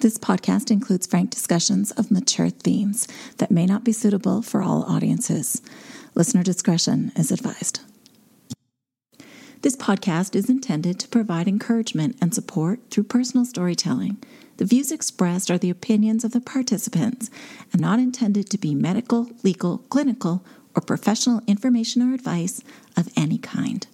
This podcast includes frank discussions of mature themes that may not be suitable for all audiences. Listener discretion is advised. This podcast is intended to provide encouragement and support through personal storytelling. The views expressed are the opinions of the participants and not intended to be medical, legal, clinical, or professional information or advice of any kind.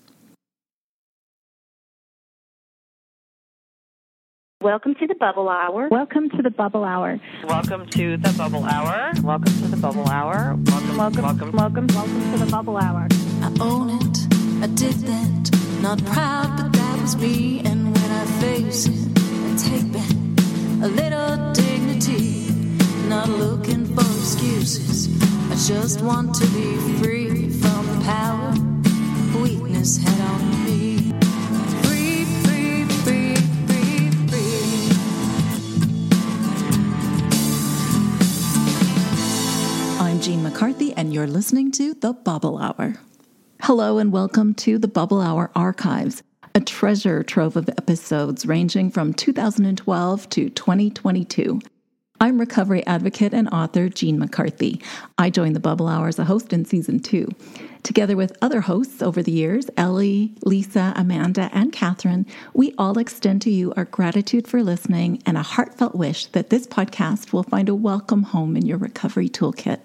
Welcome to the Bubble Hour. Welcome to the Bubble Hour. Welcome to the Bubble Hour. Welcome to the Bubble Hour. Welcome, welcome, welcome, welcome, welcome to the Bubble Hour. I own it. I did that. Not proud, but that was me. And when I face it, I take back a little dignity. Not looking for excuses. I just want to be free from the power weakness had on Jean McCarthy, and you're listening to The Bubble Hour. Hello, and welcome to the Bubble Hour Archives, a treasure trove of episodes ranging from 2012 to 2022. I'm recovery advocate and author Jean McCarthy. I joined the Bubble Hour as a host in season two. Together with other hosts over the years, Ellie, Lisa, Amanda, and Catherine, we all extend to you our gratitude for listening and a heartfelt wish that this podcast will find a welcome home in your recovery toolkit.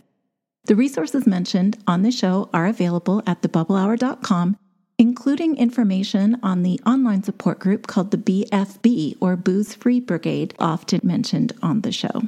The resources mentioned on the show are available at thebubblehour.com, including information on the online support group called the BFB or Booze Free Brigade, often mentioned on the show.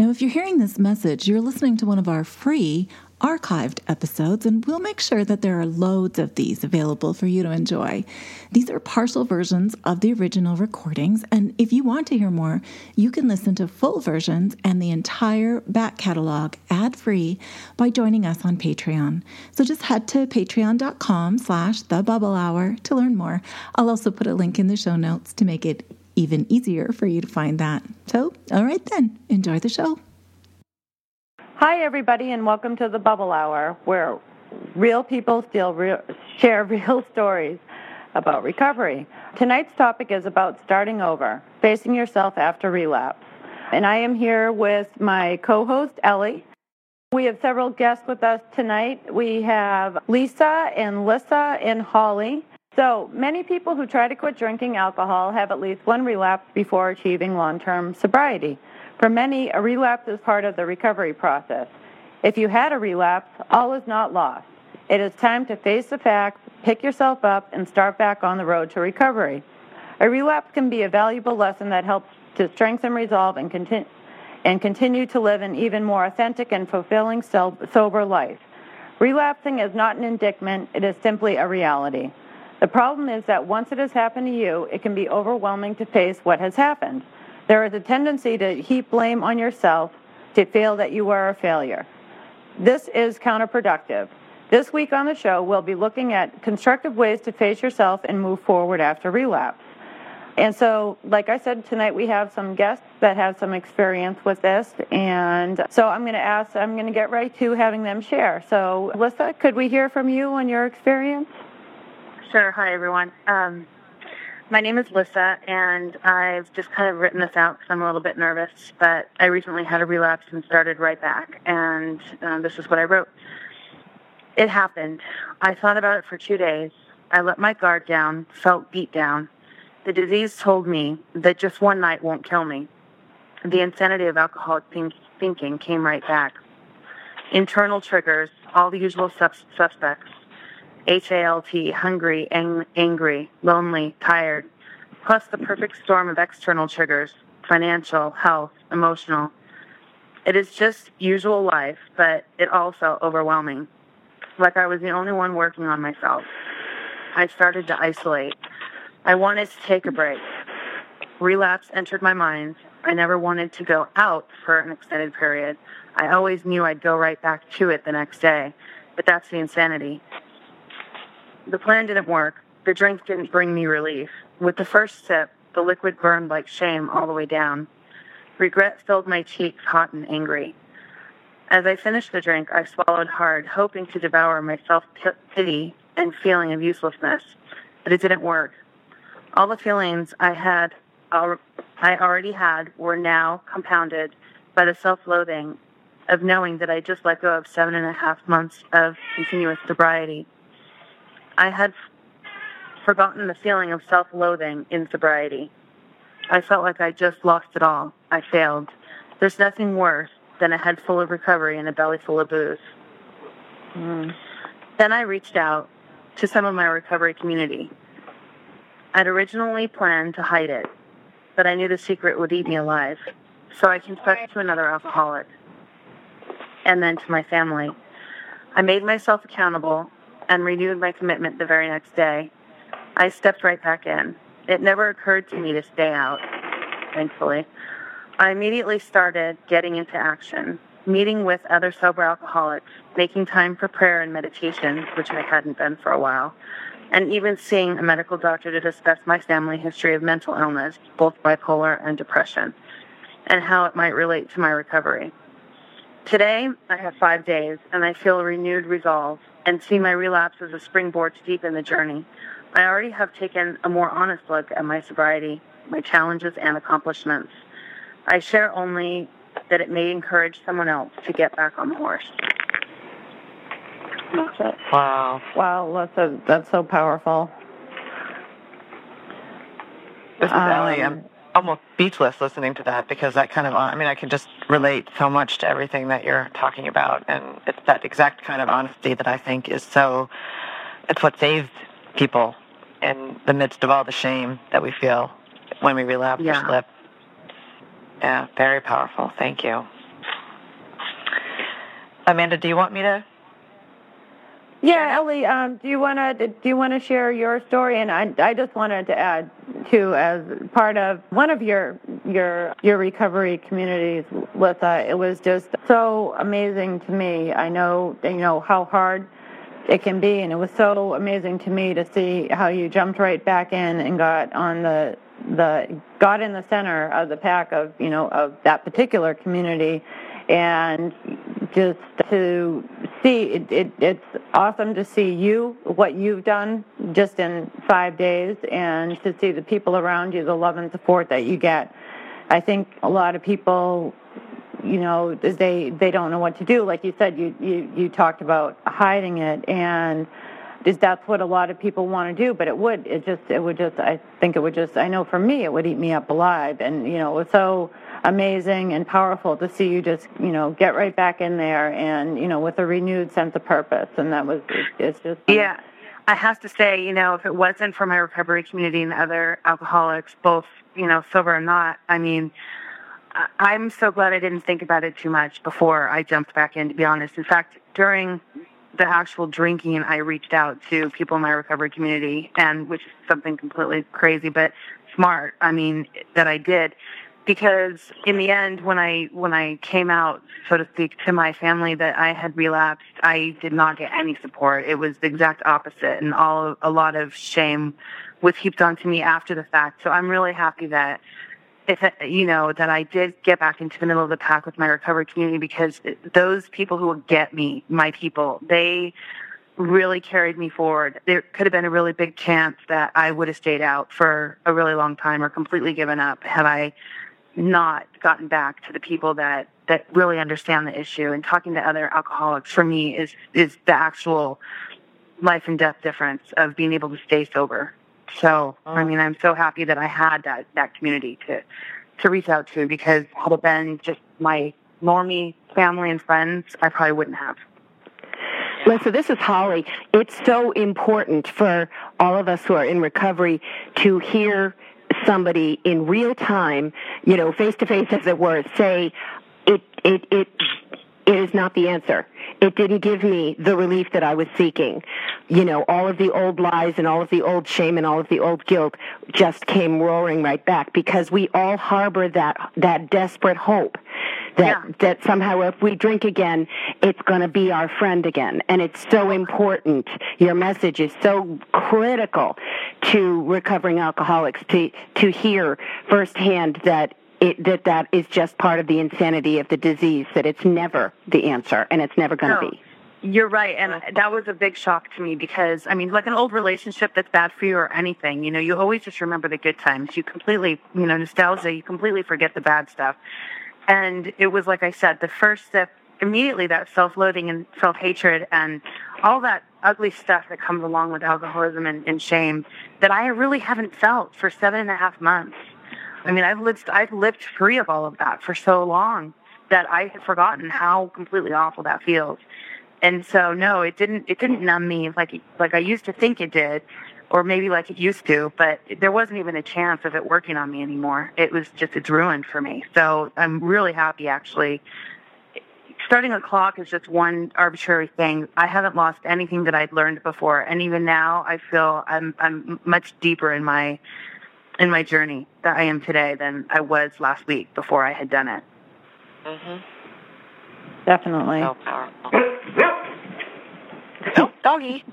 Now, if you're hearing this message, you're listening to one of our free archived episodes, and we'll make sure that there are loads of these available for you to enjoy. These are partial versions of the original recordings, and if you want to hear more, you can listen to full versions and the entire back catalog ad-free by joining us on Patreon. So just head to patreon.com slash the bubble hour to learn more. I'll also put a link in the show notes to make it even easier for you to find that. So, all right then, enjoy the show. Hi, everybody, and welcome to the Bubble Hour, where real people still real, share real stories about recovery. Tonight's topic is about starting over, facing yourself after relapse. And I am here with my co host, Ellie. We have several guests with us tonight. We have Lisa and Lissa and Holly. So, many people who try to quit drinking alcohol have at least one relapse before achieving long term sobriety. For many, a relapse is part of the recovery process. If you had a relapse, all is not lost. It is time to face the facts, pick yourself up, and start back on the road to recovery. A relapse can be a valuable lesson that helps to strengthen resolve and, continue and continue to live an even more authentic and fulfilling sober life. Relapsing is not an indictment, it is simply a reality. The problem is that once it has happened to you, it can be overwhelming to face what has happened. There is a tendency to heap blame on yourself, to feel that you are a failure. This is counterproductive. This week on the show, we'll be looking at constructive ways to face yourself and move forward after relapse. And so, like I said, tonight we have some guests that have some experience with this. And so I'm going to ask, I'm going to get right to having them share. So, Alyssa, could we hear from you on your experience? Sure. Hi, everyone. Um, my name is Lissa, and I've just kind of written this out because I'm a little bit nervous. But I recently had a relapse and started right back, and um, this is what I wrote. It happened. I thought about it for two days. I let my guard down, felt beat down. The disease told me that just one night won't kill me. The insanity of alcoholic thinking came right back. Internal triggers, all the usual suspects H-A-L-T, hungry, ang- angry, lonely, tired, plus the perfect storm of external triggers, financial, health, emotional. It is just usual life, but it all felt overwhelming. Like I was the only one working on myself. I started to isolate. I wanted to take a break. Relapse entered my mind. I never wanted to go out for an extended period. I always knew I'd go right back to it the next day. But that's the insanity. The plan didn't work. The drink didn't bring me relief. With the first sip, the liquid burned like shame all the way down. Regret filled my cheeks hot and angry. As I finished the drink, I swallowed hard, hoping to devour my self pity and feeling of uselessness, but it didn't work. All the feelings I had I already had were now compounded by the self-loathing of knowing that I just let go of seven and a half months of continuous sobriety. I had forgotten the feeling of self-loathing in sobriety. I felt like I just lost it all. I failed. There's nothing worse than a head full of recovery and a belly full of booze. Mm. Then I reached out to some of my recovery community. I'd originally planned to hide it, but I knew the secret would eat me alive. So I confessed to another alcoholic and then to my family. I made myself accountable and renewed my commitment the very next day. I stepped right back in. It never occurred to me to stay out, thankfully. I immediately started getting into action, meeting with other sober alcoholics, making time for prayer and meditation, which I hadn't been for a while, and even seeing a medical doctor to discuss my family history of mental illness, both bipolar and depression, and how it might relate to my recovery. Today, I have five days, and I feel renewed resolve and see my relapse as a springboard to deepen the journey. I already have taken a more honest look at my sobriety, my challenges, and accomplishments. I share only that it may encourage someone else to get back on the horse. That's it. Wow. Wow, that's, a, that's so powerful. This is um, Ellie. I'm almost speechless listening to that because that kind of, I mean, I can just relate so much to everything that you're talking about. And it's that exact kind of honesty that I think is so, it's what saves people in the midst of all the shame that we feel when we relapse yeah. or slip. Yeah, very powerful. Thank you. Amanda, do you want me to? Yeah, Ellie, um, do you want to do you want to share your story? And I, I just wanted to add too, as part of one of your your your recovery communities, Lissa, it was just so amazing to me. I know you know how hard it can be, and it was so amazing to me to see how you jumped right back in and got on the the got in the center of the pack of you know of that particular community and just to see it, it, it's awesome to see you what you've done just in five days and to see the people around you the love and support that you get. I think a lot of people you know they they don't know what to do. Like you said you you, you talked about hiding it and is that's what a lot of people want to do but it would it just it would just i think it would just i know for me it would eat me up alive. And you know it was so amazing and powerful to see you just you know get right back in there and you know with a renewed sense of purpose. And that was it's just yeah. I have to say, you know, if it wasn't for my recovery community and other alcoholics, both, you know, sober or not, I mean, I'm so glad I didn't think about it too much before I jumped back in, to be honest. In fact, during the actual drinking, I reached out to people in my recovery community, and which is something completely crazy but smart. I mean, that I did because in the end, when I when I came out, so to speak, to my family that I had relapsed, I did not get any support. It was the exact opposite, and all a lot of shame was heaped onto me after the fact. So I'm really happy that if you know that I did get back into the middle of the pack with my recovery community because those people who will get me, my people, they really carried me forward. There could have been a really big chance that I would have stayed out for a really long time or completely given up had I not gotten back to the people that that really understand the issue and talking to other alcoholics for me is is the actual life and death difference of being able to stay sober so, I oh. mean, I'm so happy that I had that, that community to, to reach out to because had it been just my normie family and friends, I probably wouldn't have. Lisa, this is Holly. It's so important for all of us who are in recovery to hear somebody in real time, you know, face to face as it were, say, it, it, it, it is not the answer. It didn't give me the relief that I was seeking. You know, all of the old lies and all of the old shame and all of the old guilt just came roaring right back because we all harbor that that desperate hope that yeah. that somehow if we drink again, it's going to be our friend again. And it's so important. Your message is so critical to recovering alcoholics to to hear firsthand that it, that that is just part of the insanity of the disease, that it's never the answer and it's never going to no. be. You're right, and that was a big shock to me because I mean, like an old relationship that's bad for you or anything, you know, you always just remember the good times. You completely, you know, nostalgia. You completely forget the bad stuff. And it was like I said, the first step immediately that self-loathing and self-hatred and all that ugly stuff that comes along with alcoholism and, and shame that I really haven't felt for seven and a half months. I mean, I've lived I've lived free of all of that for so long that I had forgotten how completely awful that feels. And so no, it didn't it didn't numb me like like I used to think it did or maybe like it used to, but there wasn't even a chance of it working on me anymore. It was just it's ruined for me. So I'm really happy actually. Starting a clock is just one arbitrary thing. I haven't lost anything that I'd learned before, and even now I feel I'm I'm much deeper in my in my journey that I am today than I was last week before I had done it. Mhm. Definitely. So powerful. oh, doggy.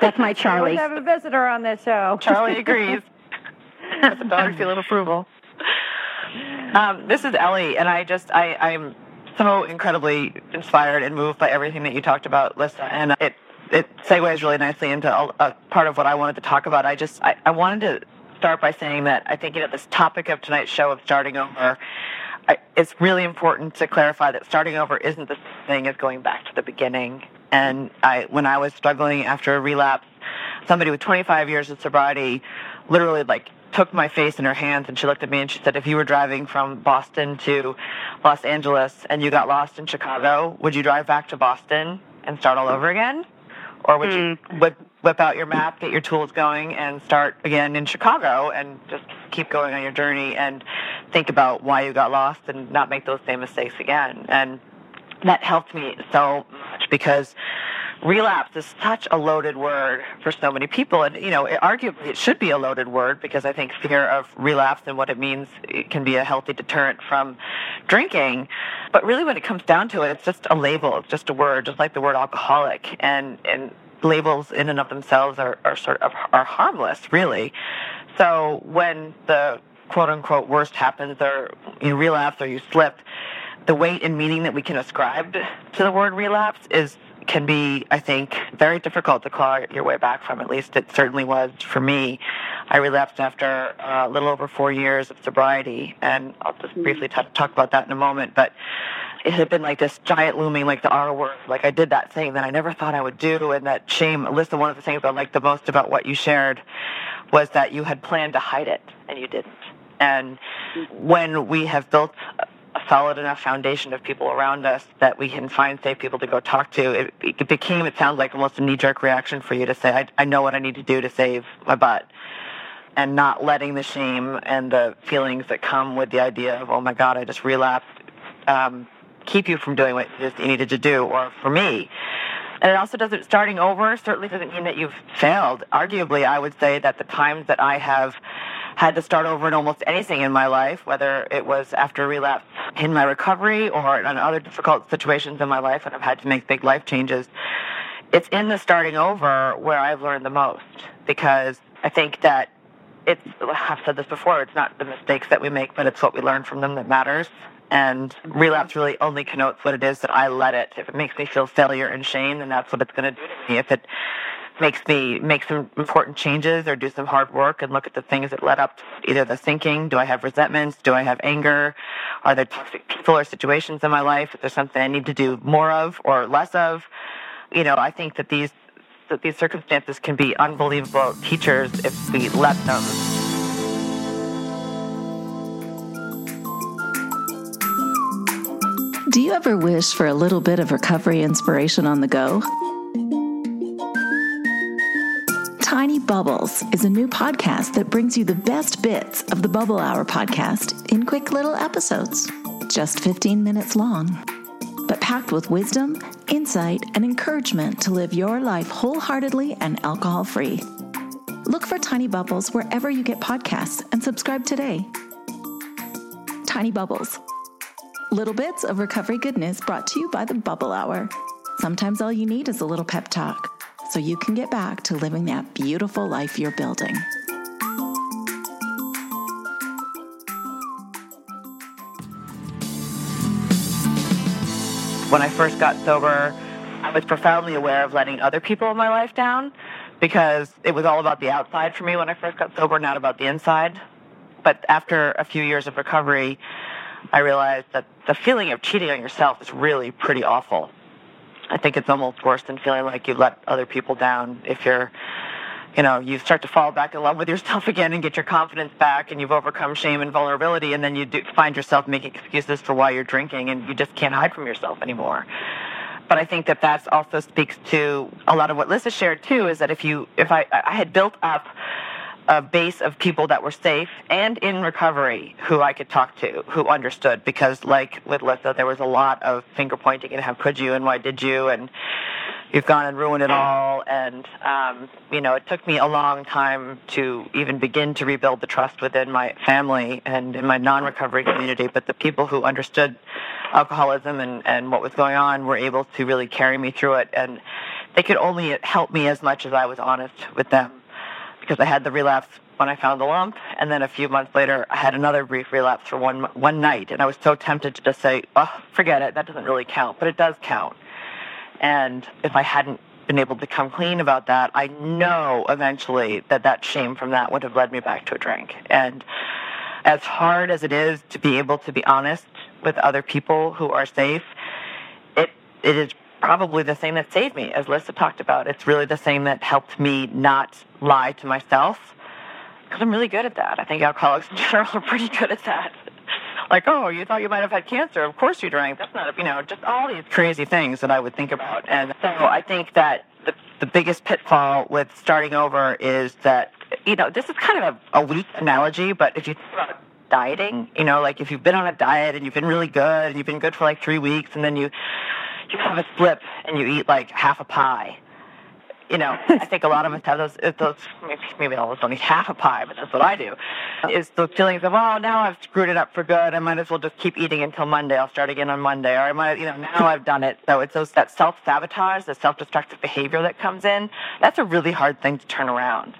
That's my Charlie. We Charlie. have a visitor on this show. Charlie agrees. That's the dog feeling approval. Um, this is Ellie, and I just I I'm so incredibly inspired and moved by everything that you talked about, Lisa, and it it segues really nicely into a, a part of what I wanted to talk about. I just I, I wanted to start by saying that I think you know this topic of tonight's show of starting over. I, it's really important to clarify that starting over isn't the same thing as going back to the beginning. And I, when I was struggling after a relapse, somebody with 25 years of sobriety literally like took my face in her hands and she looked at me and she said, if you were driving from Boston to Los Angeles and you got lost in Chicago, would you drive back to Boston and start all over again? Or would you hmm. whip, whip out your map, get your tools going, and start again in Chicago and just keep going on your journey and think about why you got lost and not make those same mistakes again? And that helped me so much because relapse is such a loaded word for so many people. And you know it, arguably it should be a loaded word because i think fear of relapse and what it means it can be a healthy deterrent from drinking. But really when it comes down to it it's just a label it's just a word just like the word alcoholic. And and labels in and of themselves are, are sort of are harmless really. So when the quote unquote worst happens or you relapse or you slip the weight and meaning that we can ascribe to the word relapse is can be, I think, very difficult to claw your way back from. At least it certainly was for me. I relapsed after uh, a little over four years of sobriety, and I'll just briefly t- talk about that in a moment. But it had been like this giant looming, like the R word. Like I did that thing that I never thought I would do, and that shame. Alyssa, one of the things I liked the most about what you shared was that you had planned to hide it, and you didn't. And when we have built solid enough foundation of people around us that we can find safe people to go talk to, it, it became, it sounds like almost a knee-jerk reaction for you to say, I, I know what I need to do to save my butt. And not letting the shame and the feelings that come with the idea of, oh my God, I just relapsed, um, keep you from doing what you needed to do, or for me. And it also doesn't, starting over certainly doesn't mean that you've failed. Arguably, I would say that the times that I have had to start over in almost anything in my life, whether it was after relapse in my recovery or in other difficult situations in my life and I've had to make big life changes. It's in the starting over where I've learned the most because I think that it's, I've said this before, it's not the mistakes that we make, but it's what we learn from them that matters. And relapse really only connotes what it is that I let it. If it makes me feel failure and shame, then that's what it's going to do to me. If it makes me make some important changes or do some hard work and look at the things that led up to either the thinking, do I have resentments, do I have anger, are there toxic people or situations in my life, is there something I need to do more of or less of? You know, I think that these that these circumstances can be unbelievable teachers if we let them. Do you ever wish for a little bit of recovery inspiration on the go? Tiny Bubbles is a new podcast that brings you the best bits of the Bubble Hour podcast in quick little episodes, just 15 minutes long, but packed with wisdom, insight, and encouragement to live your life wholeheartedly and alcohol free. Look for Tiny Bubbles wherever you get podcasts and subscribe today. Tiny Bubbles. Little bits of recovery goodness brought to you by the Bubble Hour. Sometimes all you need is a little pep talk so you can get back to living that beautiful life you're building. When I first got sober, I was profoundly aware of letting other people in my life down because it was all about the outside for me when I first got sober, not about the inside. But after a few years of recovery, I realized that the feeling of cheating on yourself is really pretty awful. I think it's almost worse than feeling like you let other people down if you're you know, you start to fall back in love with yourself again and get your confidence back and you've overcome shame and vulnerability and then you find yourself making excuses for why you're drinking and you just can't hide from yourself anymore. But I think that that also speaks to a lot of what Lissa shared too is that if you, if I, I had built up a base of people that were safe and in recovery who I could talk to, who understood. Because, like with Lissa, there was a lot of finger pointing and how could you and why did you and you've gone and ruined it all. And, um, you know, it took me a long time to even begin to rebuild the trust within my family and in my non recovery community. But the people who understood alcoholism and, and what was going on were able to really carry me through it. And they could only help me as much as I was honest with them because I had the relapse when I found the lump, and then a few months later, I had another brief relapse for one one night, and I was so tempted to just say, "Oh, forget it. That doesn't really count," but it does count. And if I hadn't been able to come clean about that, I know eventually that that shame from that would have led me back to a drink. And as hard as it is to be able to be honest with other people who are safe, it it is probably the thing that saved me, as Lisa talked about. It's really the thing that helped me not lie to myself. Because I'm really good at that. I think alcoholics in general are pretty good at that like, oh, you thought you might have had cancer. Of course you drank. That's not, a, you know, just all these crazy things that I would think about. And so I think that the, the biggest pitfall with starting over is that, you know, this is kind of a, a weak analogy, but if you think about dieting, you know, like if you've been on a diet and you've been really good and you've been good for like three weeks and then you, you have a slip and you eat like half a pie you know, I think a lot of us have those, uh, those maybe, maybe all of us don't eat half a pie, but that's what I do. Is the feelings of, oh, now I've screwed it up for good. I might as well just keep eating until Monday. I'll start again on Monday. Or I might, you know, now I've done it. So it's those, that self-sabotage, the self-destructive behavior that comes in. That's a really hard thing to turn around.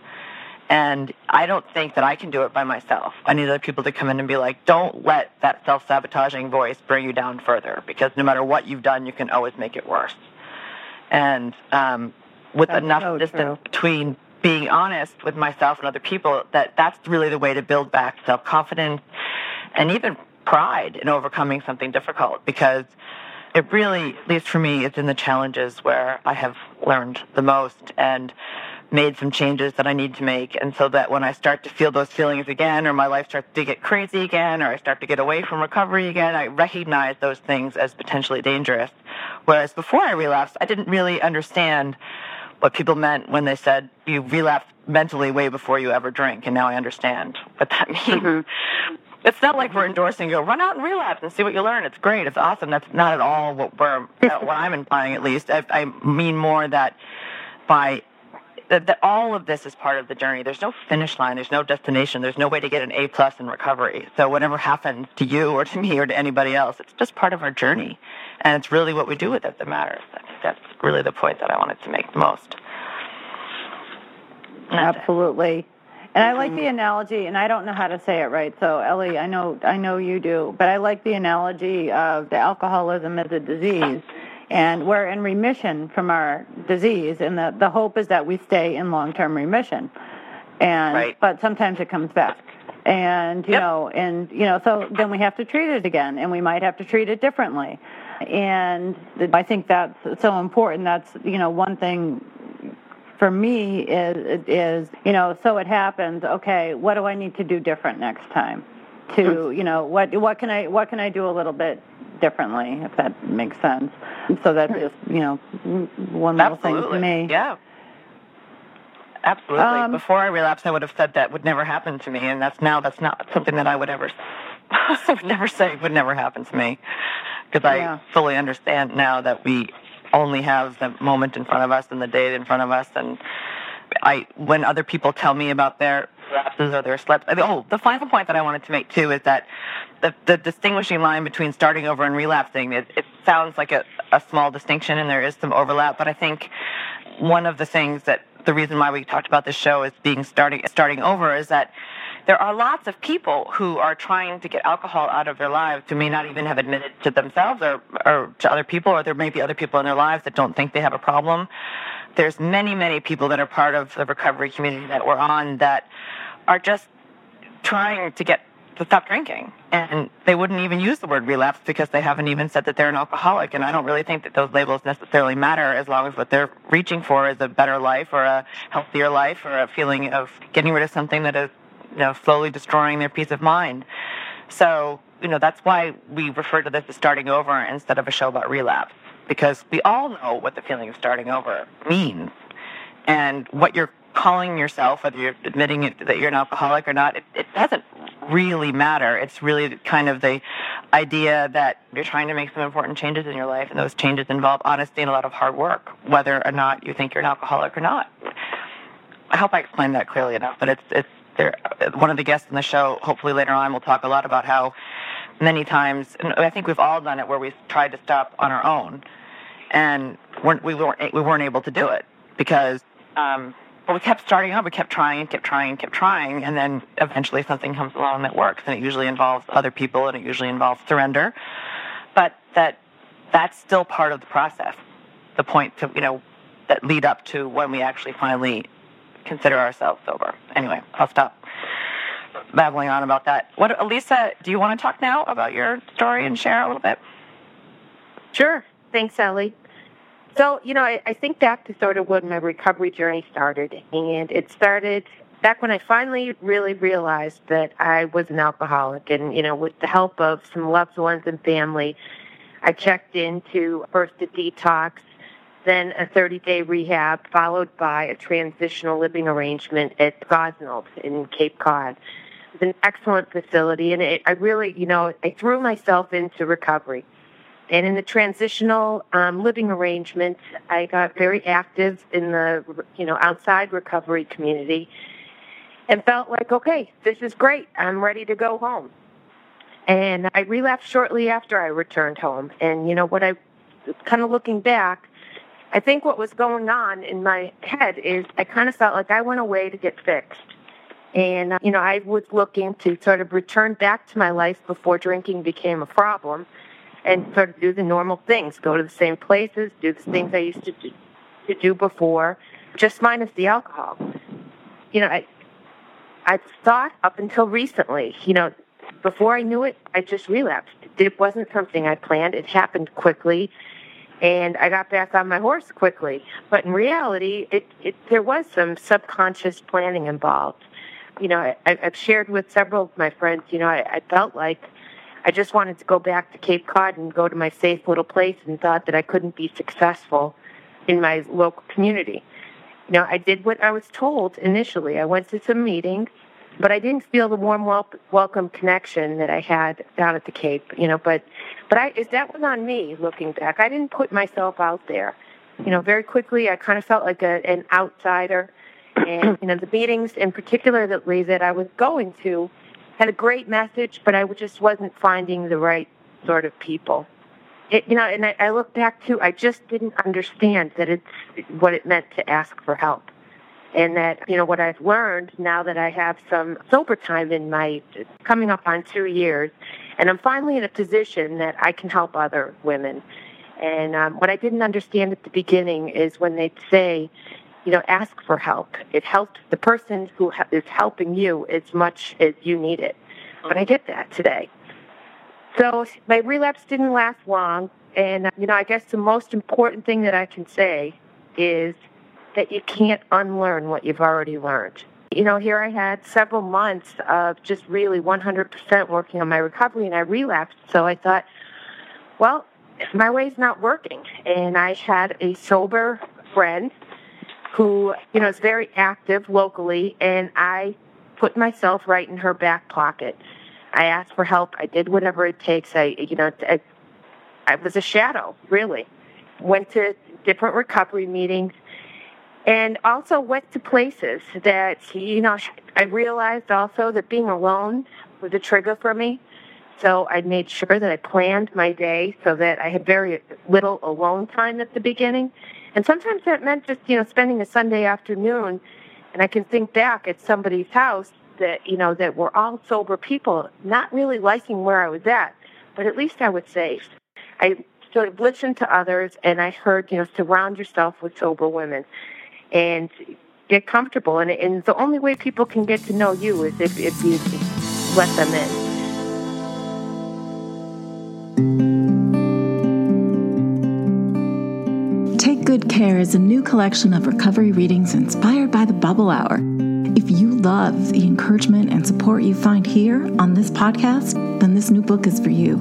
And I don't think that I can do it by myself. I need other people to come in and be like, don't let that self-sabotaging voice bring you down further because no matter what you've done, you can always make it worse. And um, with that's enough so distance true. between being honest with myself and other people that that's really the way to build back self-confidence and even pride in overcoming something difficult because it really, at least for me, it's in the challenges where I have learned the most and made some changes that I need to make. And so that when I start to feel those feelings again, or my life starts to get crazy again, or I start to get away from recovery again, I recognize those things as potentially dangerous. Whereas before I relapsed, I didn't really understand what people meant when they said you relapse mentally way before you ever drink. And now I understand what that means. Mm-hmm. It's not like we're endorsing go run out and relapse and see what you learn. It's great. It's awesome. That's not at all what we're what I'm implying. At least I, I mean more that by that, that all of this is part of the journey. There's no finish line. There's no destination. There's no way to get an A plus in recovery. So whatever happens to you or to me or to anybody else, it's just part of our journey, and it's really what we do with it that matters. I think that's really the point that I wanted to make the most. Absolutely. And I like the mm-hmm. analogy, and I don't know how to say it right. So Ellie, I know I know you do, but I like the analogy of the alcoholism as a disease, and we're in remission from our disease, and the the hope is that we stay in long term remission, and Right. but sometimes it comes back, and you Yep. know, and you know, so then we have to treat it again, and we might have to treat it differently, and I think that's so important. That's you know one thing for me is is you know so it happens okay what do i need to do different next time to you know what what can i what can i do a little bit differently if that makes sense so that's just you know one little thing to me Yeah. Absolutely. Um, Before I relapsed, I would have said that would never happen to me, and that's now that's not something that I would ever, I would never say would never happen to me, because I Yeah. fully understand now that we only have the moment in front of us and the day in front of us, and I when other people tell me about their their slips. Oh, the final point that I wanted to make too is that the, the distinguishing line between starting over and relapsing. It, it sounds like a, a small distinction, and there is some overlap. But I think one of the things that the reason why we talked about this show is being starting starting over is that there are lots of people who are trying to get alcohol out of their lives who may not even have admitted to themselves or, or to other people, or there may be other people in their lives that don't think they have a problem. There's many, many people that are part of the recovery community that we're on that are just trying to get to stop drinking. And they wouldn't even use the word relapse because they haven't even said that they're an alcoholic. And I don't really think that those labels necessarily matter as long as what they're reaching for is a better life or a healthier life or a feeling of getting rid of something that is, you know, slowly destroying their peace of mind. So, you know, that's why we refer to this as starting over instead of a show about relapse because we all know what the feeling of starting over means and what you're calling yourself, whether you're admitting it, that you're an alcoholic or not, it, it doesn't really matter. It's really kind of the idea that you're trying to make some important changes in your life, and those changes involve honesty and a lot of hard work, whether or not you think you're an alcoholic or not. I hope I explained that clearly enough, but it's it's there. One of the guests in the show, hopefully later on, will talk a lot about how many times, and I think we've all done it, where we've tried to stop on our own, and weren't, we weren't we weren't able to do it because. Um, but we kept starting up. We kept trying, kept trying, kept trying, and then eventually something comes along that works, and it usually involves other people, and it usually involves surrender. But that that's still part of the process. The point to you know that lead up to when we actually finally consider ourselves sober. Anyway, I'll stop babbling on about that. What, Elisa? Do you want to talk now about your story and share a little bit? Sure. Thanks, Ellie. So, you know, I, I think back to sort of when my recovery journey started, and it started back when I finally really realized that I was an alcoholic. And, you know, with the help of some loved ones and family, I checked into first a detox, then a 30 day rehab, followed by a transitional living arrangement at Gosnold in Cape Cod. It's an excellent facility, and it, I really, you know, I threw myself into recovery. And in the transitional um, living arrangement, I got very active in the, you know, outside recovery community and felt like, okay, this is great. I'm ready to go home. And I relapsed shortly after I returned home. And, you know, what I, kind of looking back, I think what was going on in my head is I kind of felt like I went away to get fixed. And, uh, you know, I was looking to sort of return back to my life before drinking became a problem and sort of do the normal things, go to the same places, do the things I used to do, to do before, just minus the alcohol. You know, I I thought up until recently, you know, before I knew it, I just relapsed. It wasn't something I planned. It happened quickly, and I got back on my horse quickly. But in reality, it, it there was some subconscious planning involved. You know, I, I've shared with several of my friends. You know, I, I felt like I just wanted to go back to Cape Cod and go to my safe little place and thought that I couldn't be successful in my local community. You know, I did what I was told initially. I went to some meetings, but I didn't feel the warm wel- welcome connection that I had down at the Cape. You know, but but I that was on me looking back. I didn't put myself out there. You know, very quickly I kind of felt like a, an outsider, and you know the meetings in particular that that I was going to had a great message, but I just wasn't finding the right sort of people. It, you know, and I, I look back to, I just didn't understand that it's what it meant to ask for help. And that, you know, what I've learned now that I have some sober time in my, coming up on two years, and I'm finally in a position that I can help other women. And um, what I didn't understand at the beginning is when they'd say, you know, ask for help. It helps the person who is helping you as much as you need it. But I did that today. So my relapse didn't last long. And, uh, you know, I guess the most important thing that I can say is that you can't unlearn what you've already learned. You know, here I had several months of just really 100% working on my recovery and I relapsed. So I thought, well, my way's not working. And I had a sober friend who, you know, is very active locally, and I put myself right in her back pocket. I asked for help. I did whatever it takes. I, you know, I, I was a shadow, really. Went to different recovery meetings and also went to places that, you know, I realized also that being alone was a trigger for me. So I made sure that I planned my day so that I had very little alone time at the beginning. And sometimes that meant just, you know, spending a Sunday afternoon and I can think back at somebody's house that, you know, that were all sober people, not really liking where I was at, but at least I was safe. I sort of listened to others and I heard, you know, surround yourself with sober women and get comfortable. And, and the only way people can get to know you is if, if you let them in. Good Care is a new collection of recovery readings inspired by the Bubble Hour. If you love the encouragement and support you find here on this podcast, then this new book is for you.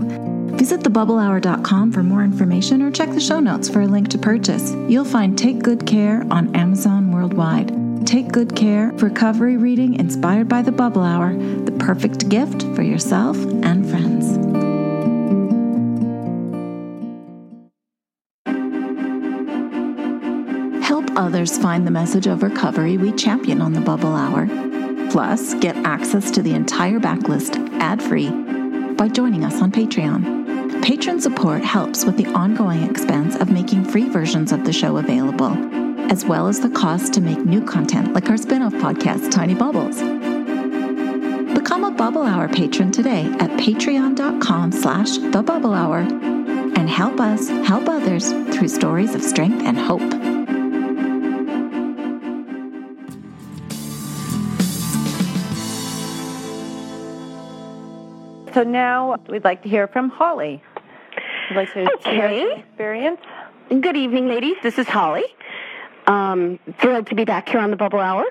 Visit thebubblehour.com for more information or check the show notes for a link to purchase. You'll find Take Good Care on Amazon worldwide. Take Good Care, recovery reading inspired by the Bubble Hour, the perfect gift for yourself and friends. Others find the message of recovery we champion on the Bubble Hour. Plus, get access to the entire backlist ad free by joining us on Patreon. Patron support helps with the ongoing expense of making free versions of the show available, as well as the cost to make new content like our spin off podcast, Tiny Bubbles. Become a Bubble Hour patron today at patreon.com slash the Bubble Hour and help us help others through stories of strength and hope. So now we'd like to hear from Holly. Would like to Okay. your experience? Good evening, ladies. This is Holly. Um, thrilled to be back here on the Bubble Hour.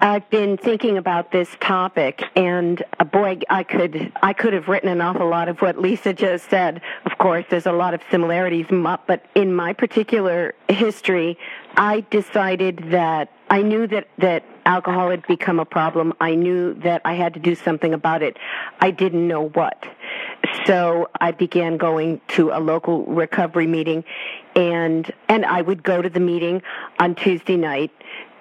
I've been thinking about this topic, and uh, boy, I could I could have written an awful lot of what Lisa just said. Of course, there's a lot of similarities, but in my particular history, I decided that I knew that that alcohol had become a problem. I knew that I had to do something about it. I didn't know what. So I began going to a local recovery meeting and and I would go to the meeting on Tuesday night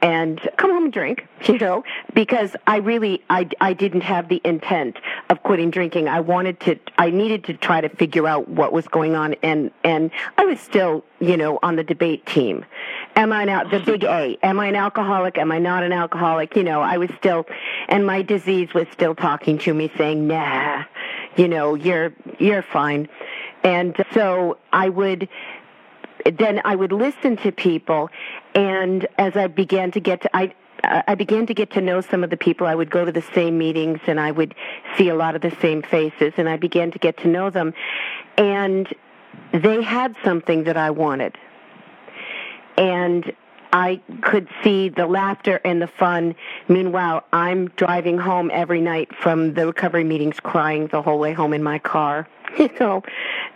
and come home and drink, you know, because I really I I didn't have the intent of quitting drinking. I wanted to I needed to try to figure out what was going on and and I was still, you know, on the debate team. Am I now the big A? Am I an alcoholic? Am I not an alcoholic? You know, I was still and my disease was still talking to me saying, "Nah, you know, you're you're fine." And so I would then I would listen to people, and as I began to get to, I I began to get to know some of the people. I would go to the same meetings, and I would see a lot of the same faces, and I began to get to know them, and they had something that I wanted, and I could see the laughter and the fun. Meanwhile, I'm driving home every night from the recovery meetings, crying the whole way home in my car, you know,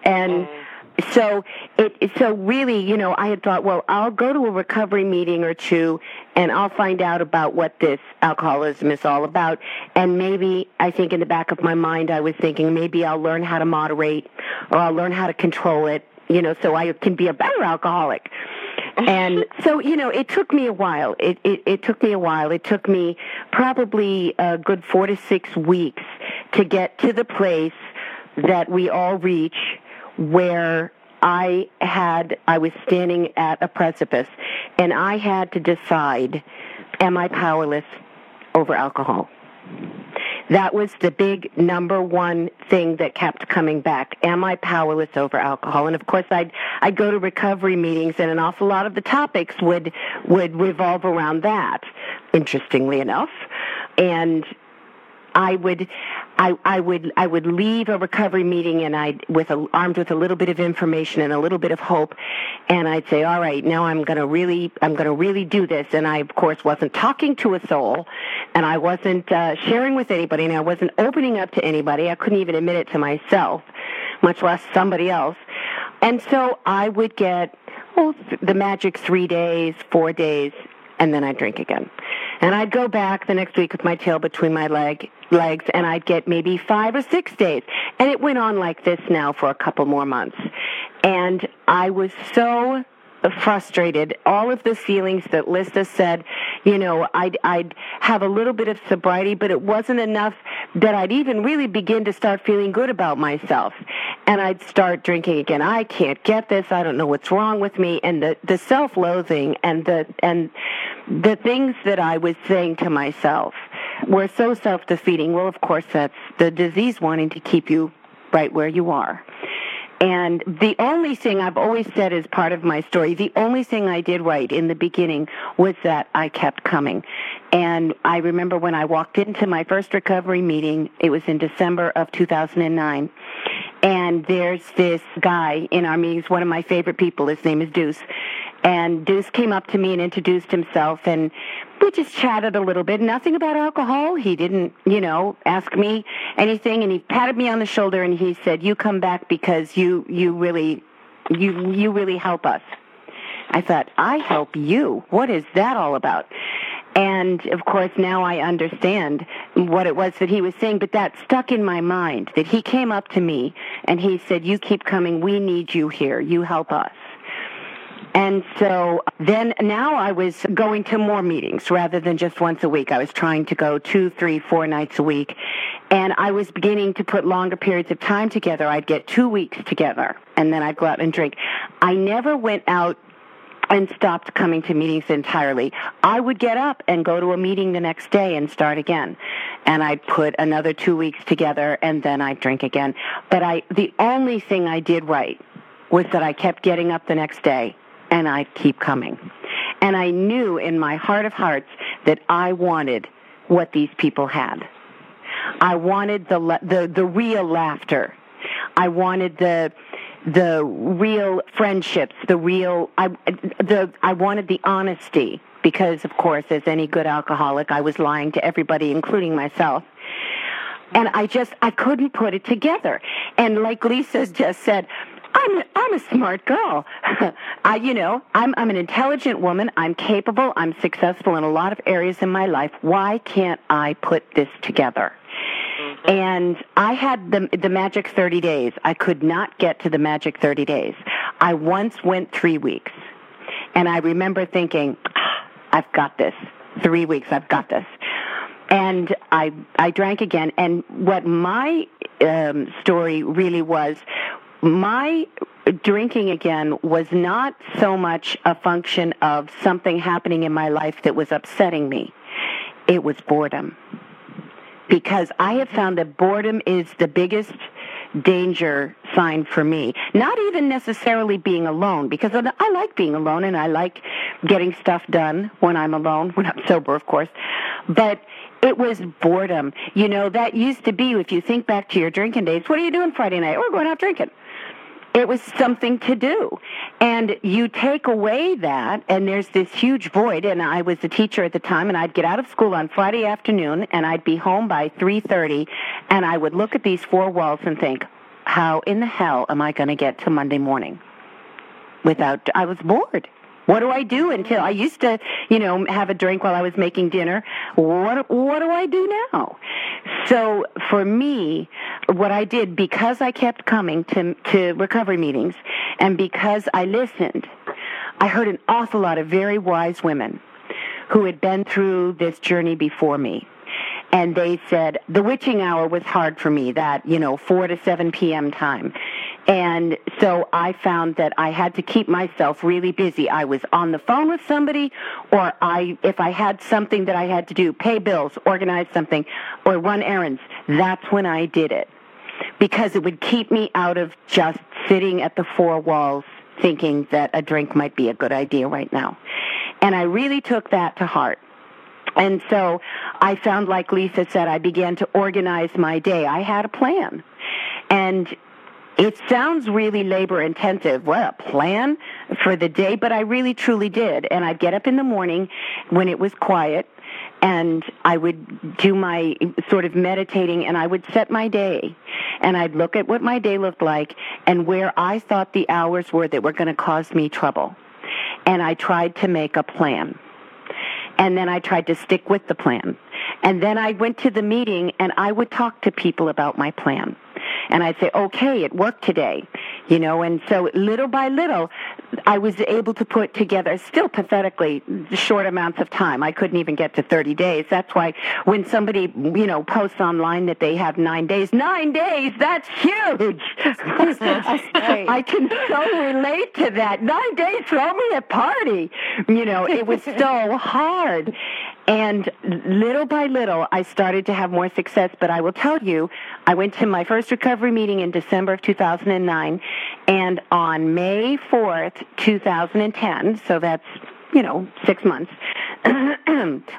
and mm. so it so really you know i had thought well i'll go to a recovery meeting or two and i'll find out about what this alcoholism is all about. And maybe i think in the back of my mind i was thinking maybe i'll learn how to moderate or i'll learn how to control it you know so i can be a better alcoholic and so you know it took me a while. It, it it took me a while. It took me probably a good four to six weeks to get to the place that we all reach where I had I was standing at a precipice and I had to decide am I powerless over alcohol that was the big number one thing that kept coming back. Am I powerless over alcohol? And of course I'd I'd go to recovery meetings and an awful lot of the topics would would revolve around that interestingly enough. And I would, I, I would, I would leave a recovery meeting and I, with a, armed with a little bit of information and a little bit of hope, and I'd say, all right, now I'm going to really, I'm going to really do this. And I, of course, wasn't talking to a soul, and I wasn't uh, sharing with anybody, and I wasn't opening up to anybody. I couldn't even admit it to myself, much less somebody else. And so I would get, well, the magic three days, four days, and then I'd drink again. And I'd go back the next week with my tail between my leg legs and I'd get maybe 5 or 6 days. And it went on like this now for a couple more months. And I was so frustrated. All of the feelings that Lista said, you know, I'd, I'd have a little bit of sobriety, but it wasn't enough that I'd even really begin to start feeling good about myself. And I'd start drinking again. I can't get this. I don't know what's wrong with me. And the, the self-loathing and the, and the things that I was saying to myself, were so self-defeating. Well, of course, that's the disease wanting to keep you right where you are. And the only thing I've always said as part of my story, the only thing I did right in the beginning was that I kept coming. And I remember when I walked into my first recovery meeting, it was in December of 2009. And there's this guy in our meetings, one of my favorite people. His name is Deuce. And Deuce came up to me and introduced himself, and we just chatted a little bit. Nothing about alcohol. He didn't, you know, ask me anything, and he patted me on the shoulder and he said, "You come back because you you really you you really help us." I thought, "I help you? What is that all about?" And of course, now I understand what it was that he was saying, but that stuck in my mind that he came up to me and he said, You keep coming. We need you here. You help us. And so then now I was going to more meetings rather than just once a week. I was trying to go two, three, four nights a week. And I was beginning to put longer periods of time together. I'd get two weeks together and then I'd go out and drink. I never went out and stopped coming to meetings entirely. I would get up and go to a meeting the next day and start again. And I'd put another two weeks together and then I'd drink again. But I, the only thing I did right was that I kept getting up the next day and I keep coming. And I knew in my heart of hearts that I wanted what these people had. I wanted the the the real laughter. I wanted the the real friendships, the real I the I wanted the honesty because of course as any good alcoholic I was lying to everybody including myself. And I just I couldn't put it together. And like Lisa just said, I'm I'm a smart girl. I you know, I'm I'm an intelligent woman. I'm capable. I'm successful in a lot of areas in my life. Why can't I put this together? Mm-hmm. And I had the the magic 30 days. I could not get to the magic 30 days. I once went 3 weeks. And I remember thinking, ah, I've got this. 3 weeks, I've got this. And I I drank again and what my um, story really was my drinking again was not so much a function of something happening in my life that was upsetting me. It was boredom. Because I have found that boredom is the biggest danger sign for me. Not even necessarily being alone, because I like being alone and I like getting stuff done when I'm alone, when I'm sober, of course. But it was boredom. You know, that used to be, if you think back to your drinking days, what are you doing Friday night? We're going out drinking it was something to do. And you take away that, and there's this huge void. And I was a teacher at the time, and I'd get out of school on Friday afternoon, and I'd be home by 3.30, and I would look at these four walls and think, how in the hell am I going to get to Monday morning? Without, I was bored. What do I do until I used to, you know, have a drink while I was making dinner? What what do I do now? So for me, what I did because I kept coming to to recovery meetings and because I listened, I heard an awful lot of very wise women who had been through this journey before me and they said the witching hour was hard for me that you know 4 to 7 p.m. time and so I found that I had to keep myself really busy. I was on the phone with somebody, or I, if I had something that I had to do, pay bills, organize something, or run errands, that's when I did it. Because it would keep me out of just sitting at the four walls thinking that a drink might be a good idea right now. And I really took that to heart. And so I found, like Lisa said, I began to organize my day. I had a plan. And it sounds really labor intensive. What a plan for the day, but I really truly did. And I'd get up in the morning when it was quiet and I would do my sort of meditating and I would set my day and I'd look at what my day looked like and where I thought the hours were that were going to cause me trouble. And I tried to make a plan. And then I tried to stick with the plan. And then I went to the meeting and I would talk to people about my plan and I'd say, okay, it worked today, you know, and so little by little, I was able to put together, still pathetically short amounts of time. I couldn't even get to 30 days. That's why when somebody, you know, posts online that they have nine days, nine days, that's huge. I can so relate to that. Nine days, throw me a party. You know, it was so hard. And little by little, I started to have more success. But I will tell you, I went to my first recovery meeting in December of 2009. And on May 4th, 2010, so that's, you know, six months,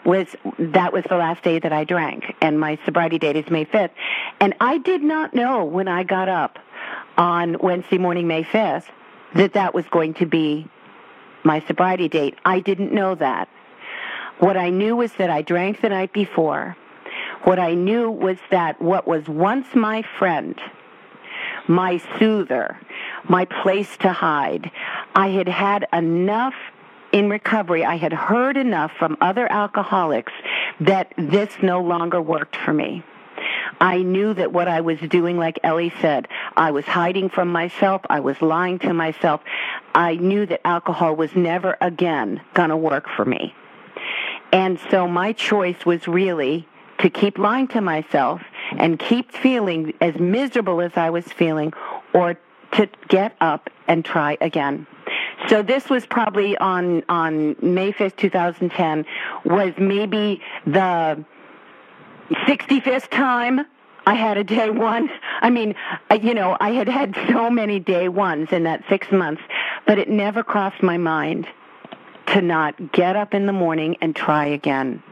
was that was the last day that I drank. And my sobriety date is May 5th. And I did not know when I got up on Wednesday morning, May 5th, that that was going to be my sobriety date. I didn't know that. What I knew was that I drank the night before. What I knew was that what was once my friend, my soother, my place to hide, I had had enough in recovery. I had heard enough from other alcoholics that this no longer worked for me. I knew that what I was doing, like Ellie said, I was hiding from myself. I was lying to myself. I knew that alcohol was never again going to work for me. And so my choice was really to keep lying to myself and keep feeling as miserable as I was feeling or to get up and try again. So this was probably on on May 5th, 2010 was maybe the 65th time I had a day one. I mean, you know, I had had so many day ones in that six months, but it never crossed my mind to not get up in the morning and try again.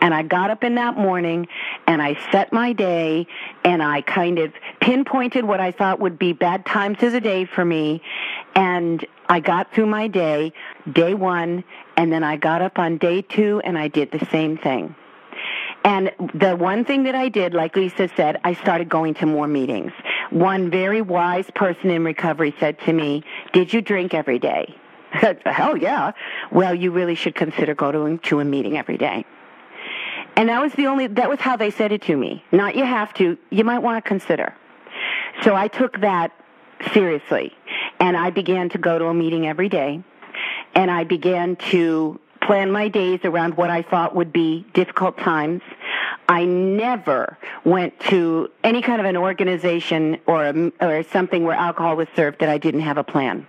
And I got up in that morning and I set my day and I kind of pinpointed what I thought would be bad times of the day for me. And I got through my day, day one, and then I got up on day two and I did the same thing. And the one thing that I did, like Lisa said, I started going to more meetings. One very wise person in recovery said to me, Did you drink every day? Hell yeah. Well, you really should consider going to a meeting every day. And that was the only, that was how they said it to me. Not you have to, you might want to consider. So I took that seriously. And I began to go to a meeting every day. And I began to plan my days around what I thought would be difficult times. I never went to any kind of an organization or a, or something where alcohol was served that I didn't have a plan.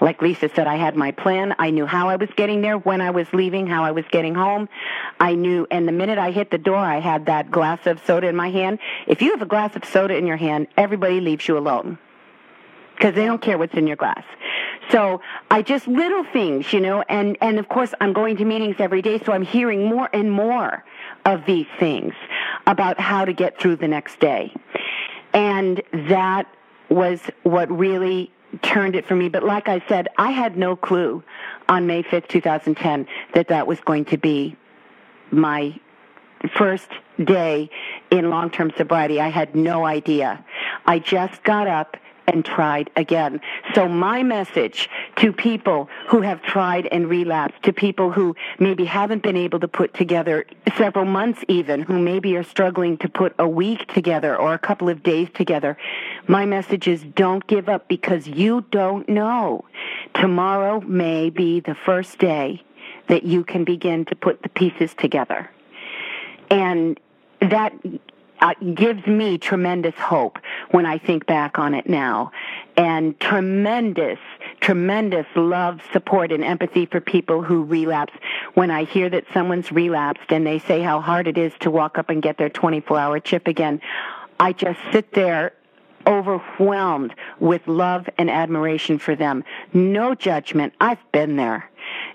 Like Lisa said, I had my plan. I knew how I was getting there, when I was leaving, how I was getting home. I knew, and the minute I hit the door, I had that glass of soda in my hand. If you have a glass of soda in your hand, everybody leaves you alone because they don't care what's in your glass. So I just little things, you know, and, and of course I'm going to meetings every day, so I'm hearing more and more of these things about how to get through the next day. And that was what really turned it for me. But like I said, I had no clue on May 5th, 2010, that that was going to be my first day in long-term sobriety. I had no idea. I just got up and tried again. So my message to people who have tried and relapsed, to people who maybe haven't been able to put together several months even, who maybe are struggling to put a week together or a couple of days together, my message is don't give up because you don't know. Tomorrow may be the first day that you can begin to put the pieces together. And that uh, gives me tremendous hope when I think back on it now. And tremendous, tremendous love, support, and empathy for people who relapse. When I hear that someone's relapsed and they say how hard it is to walk up and get their 24 hour chip again, I just sit there overwhelmed with love and admiration for them. No judgment. I've been there.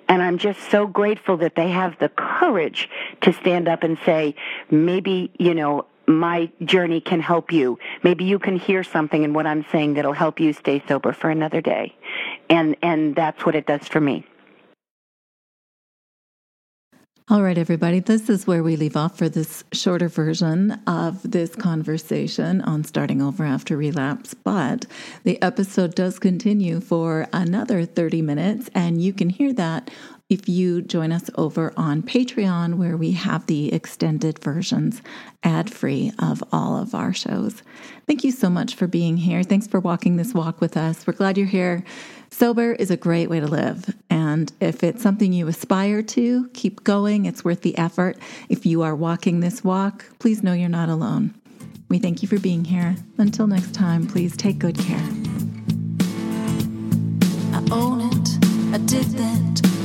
And I'm just so grateful that they have the courage to stand up and say, maybe, you know, my journey can help you. Maybe you can hear something in what I'm saying that'll help you stay sober for another day. And and that's what it does for me. All right, everybody, this is where we leave off for this shorter version of this conversation on starting over after relapse. But the episode does continue for another 30 minutes, and you can hear that if you join us over on Patreon, where we have the extended versions ad free of all of our shows. Thank you so much for being here. Thanks for walking this walk with us. We're glad you're here. Sober is a great way to live. And if it's something you aspire to, keep going. It's worth the effort. If you are walking this walk, please know you're not alone. We thank you for being here. Until next time, please take good care. I own it. I did that.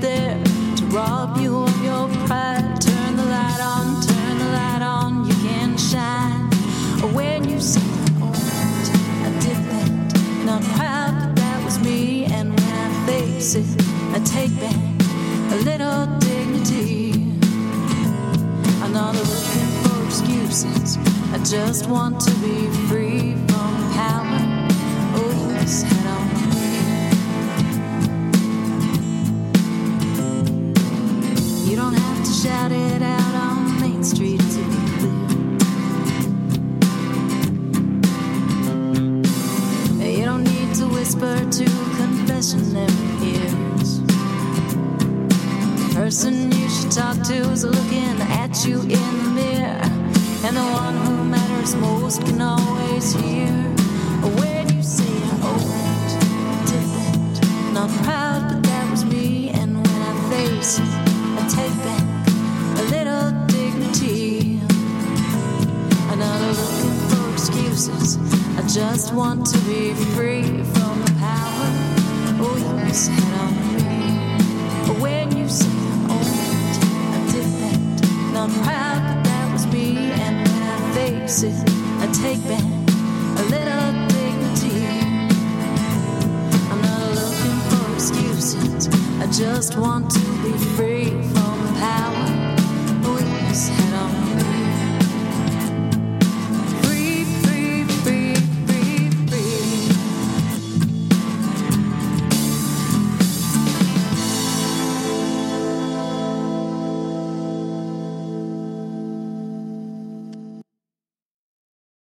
there to rob you of your pride. Turn the light on, turn the light on, you can shine. When you say oh, I did that, not proud that that was me. And when I face it, I take back a little dignity. I'm not looking for excuses. I just want to be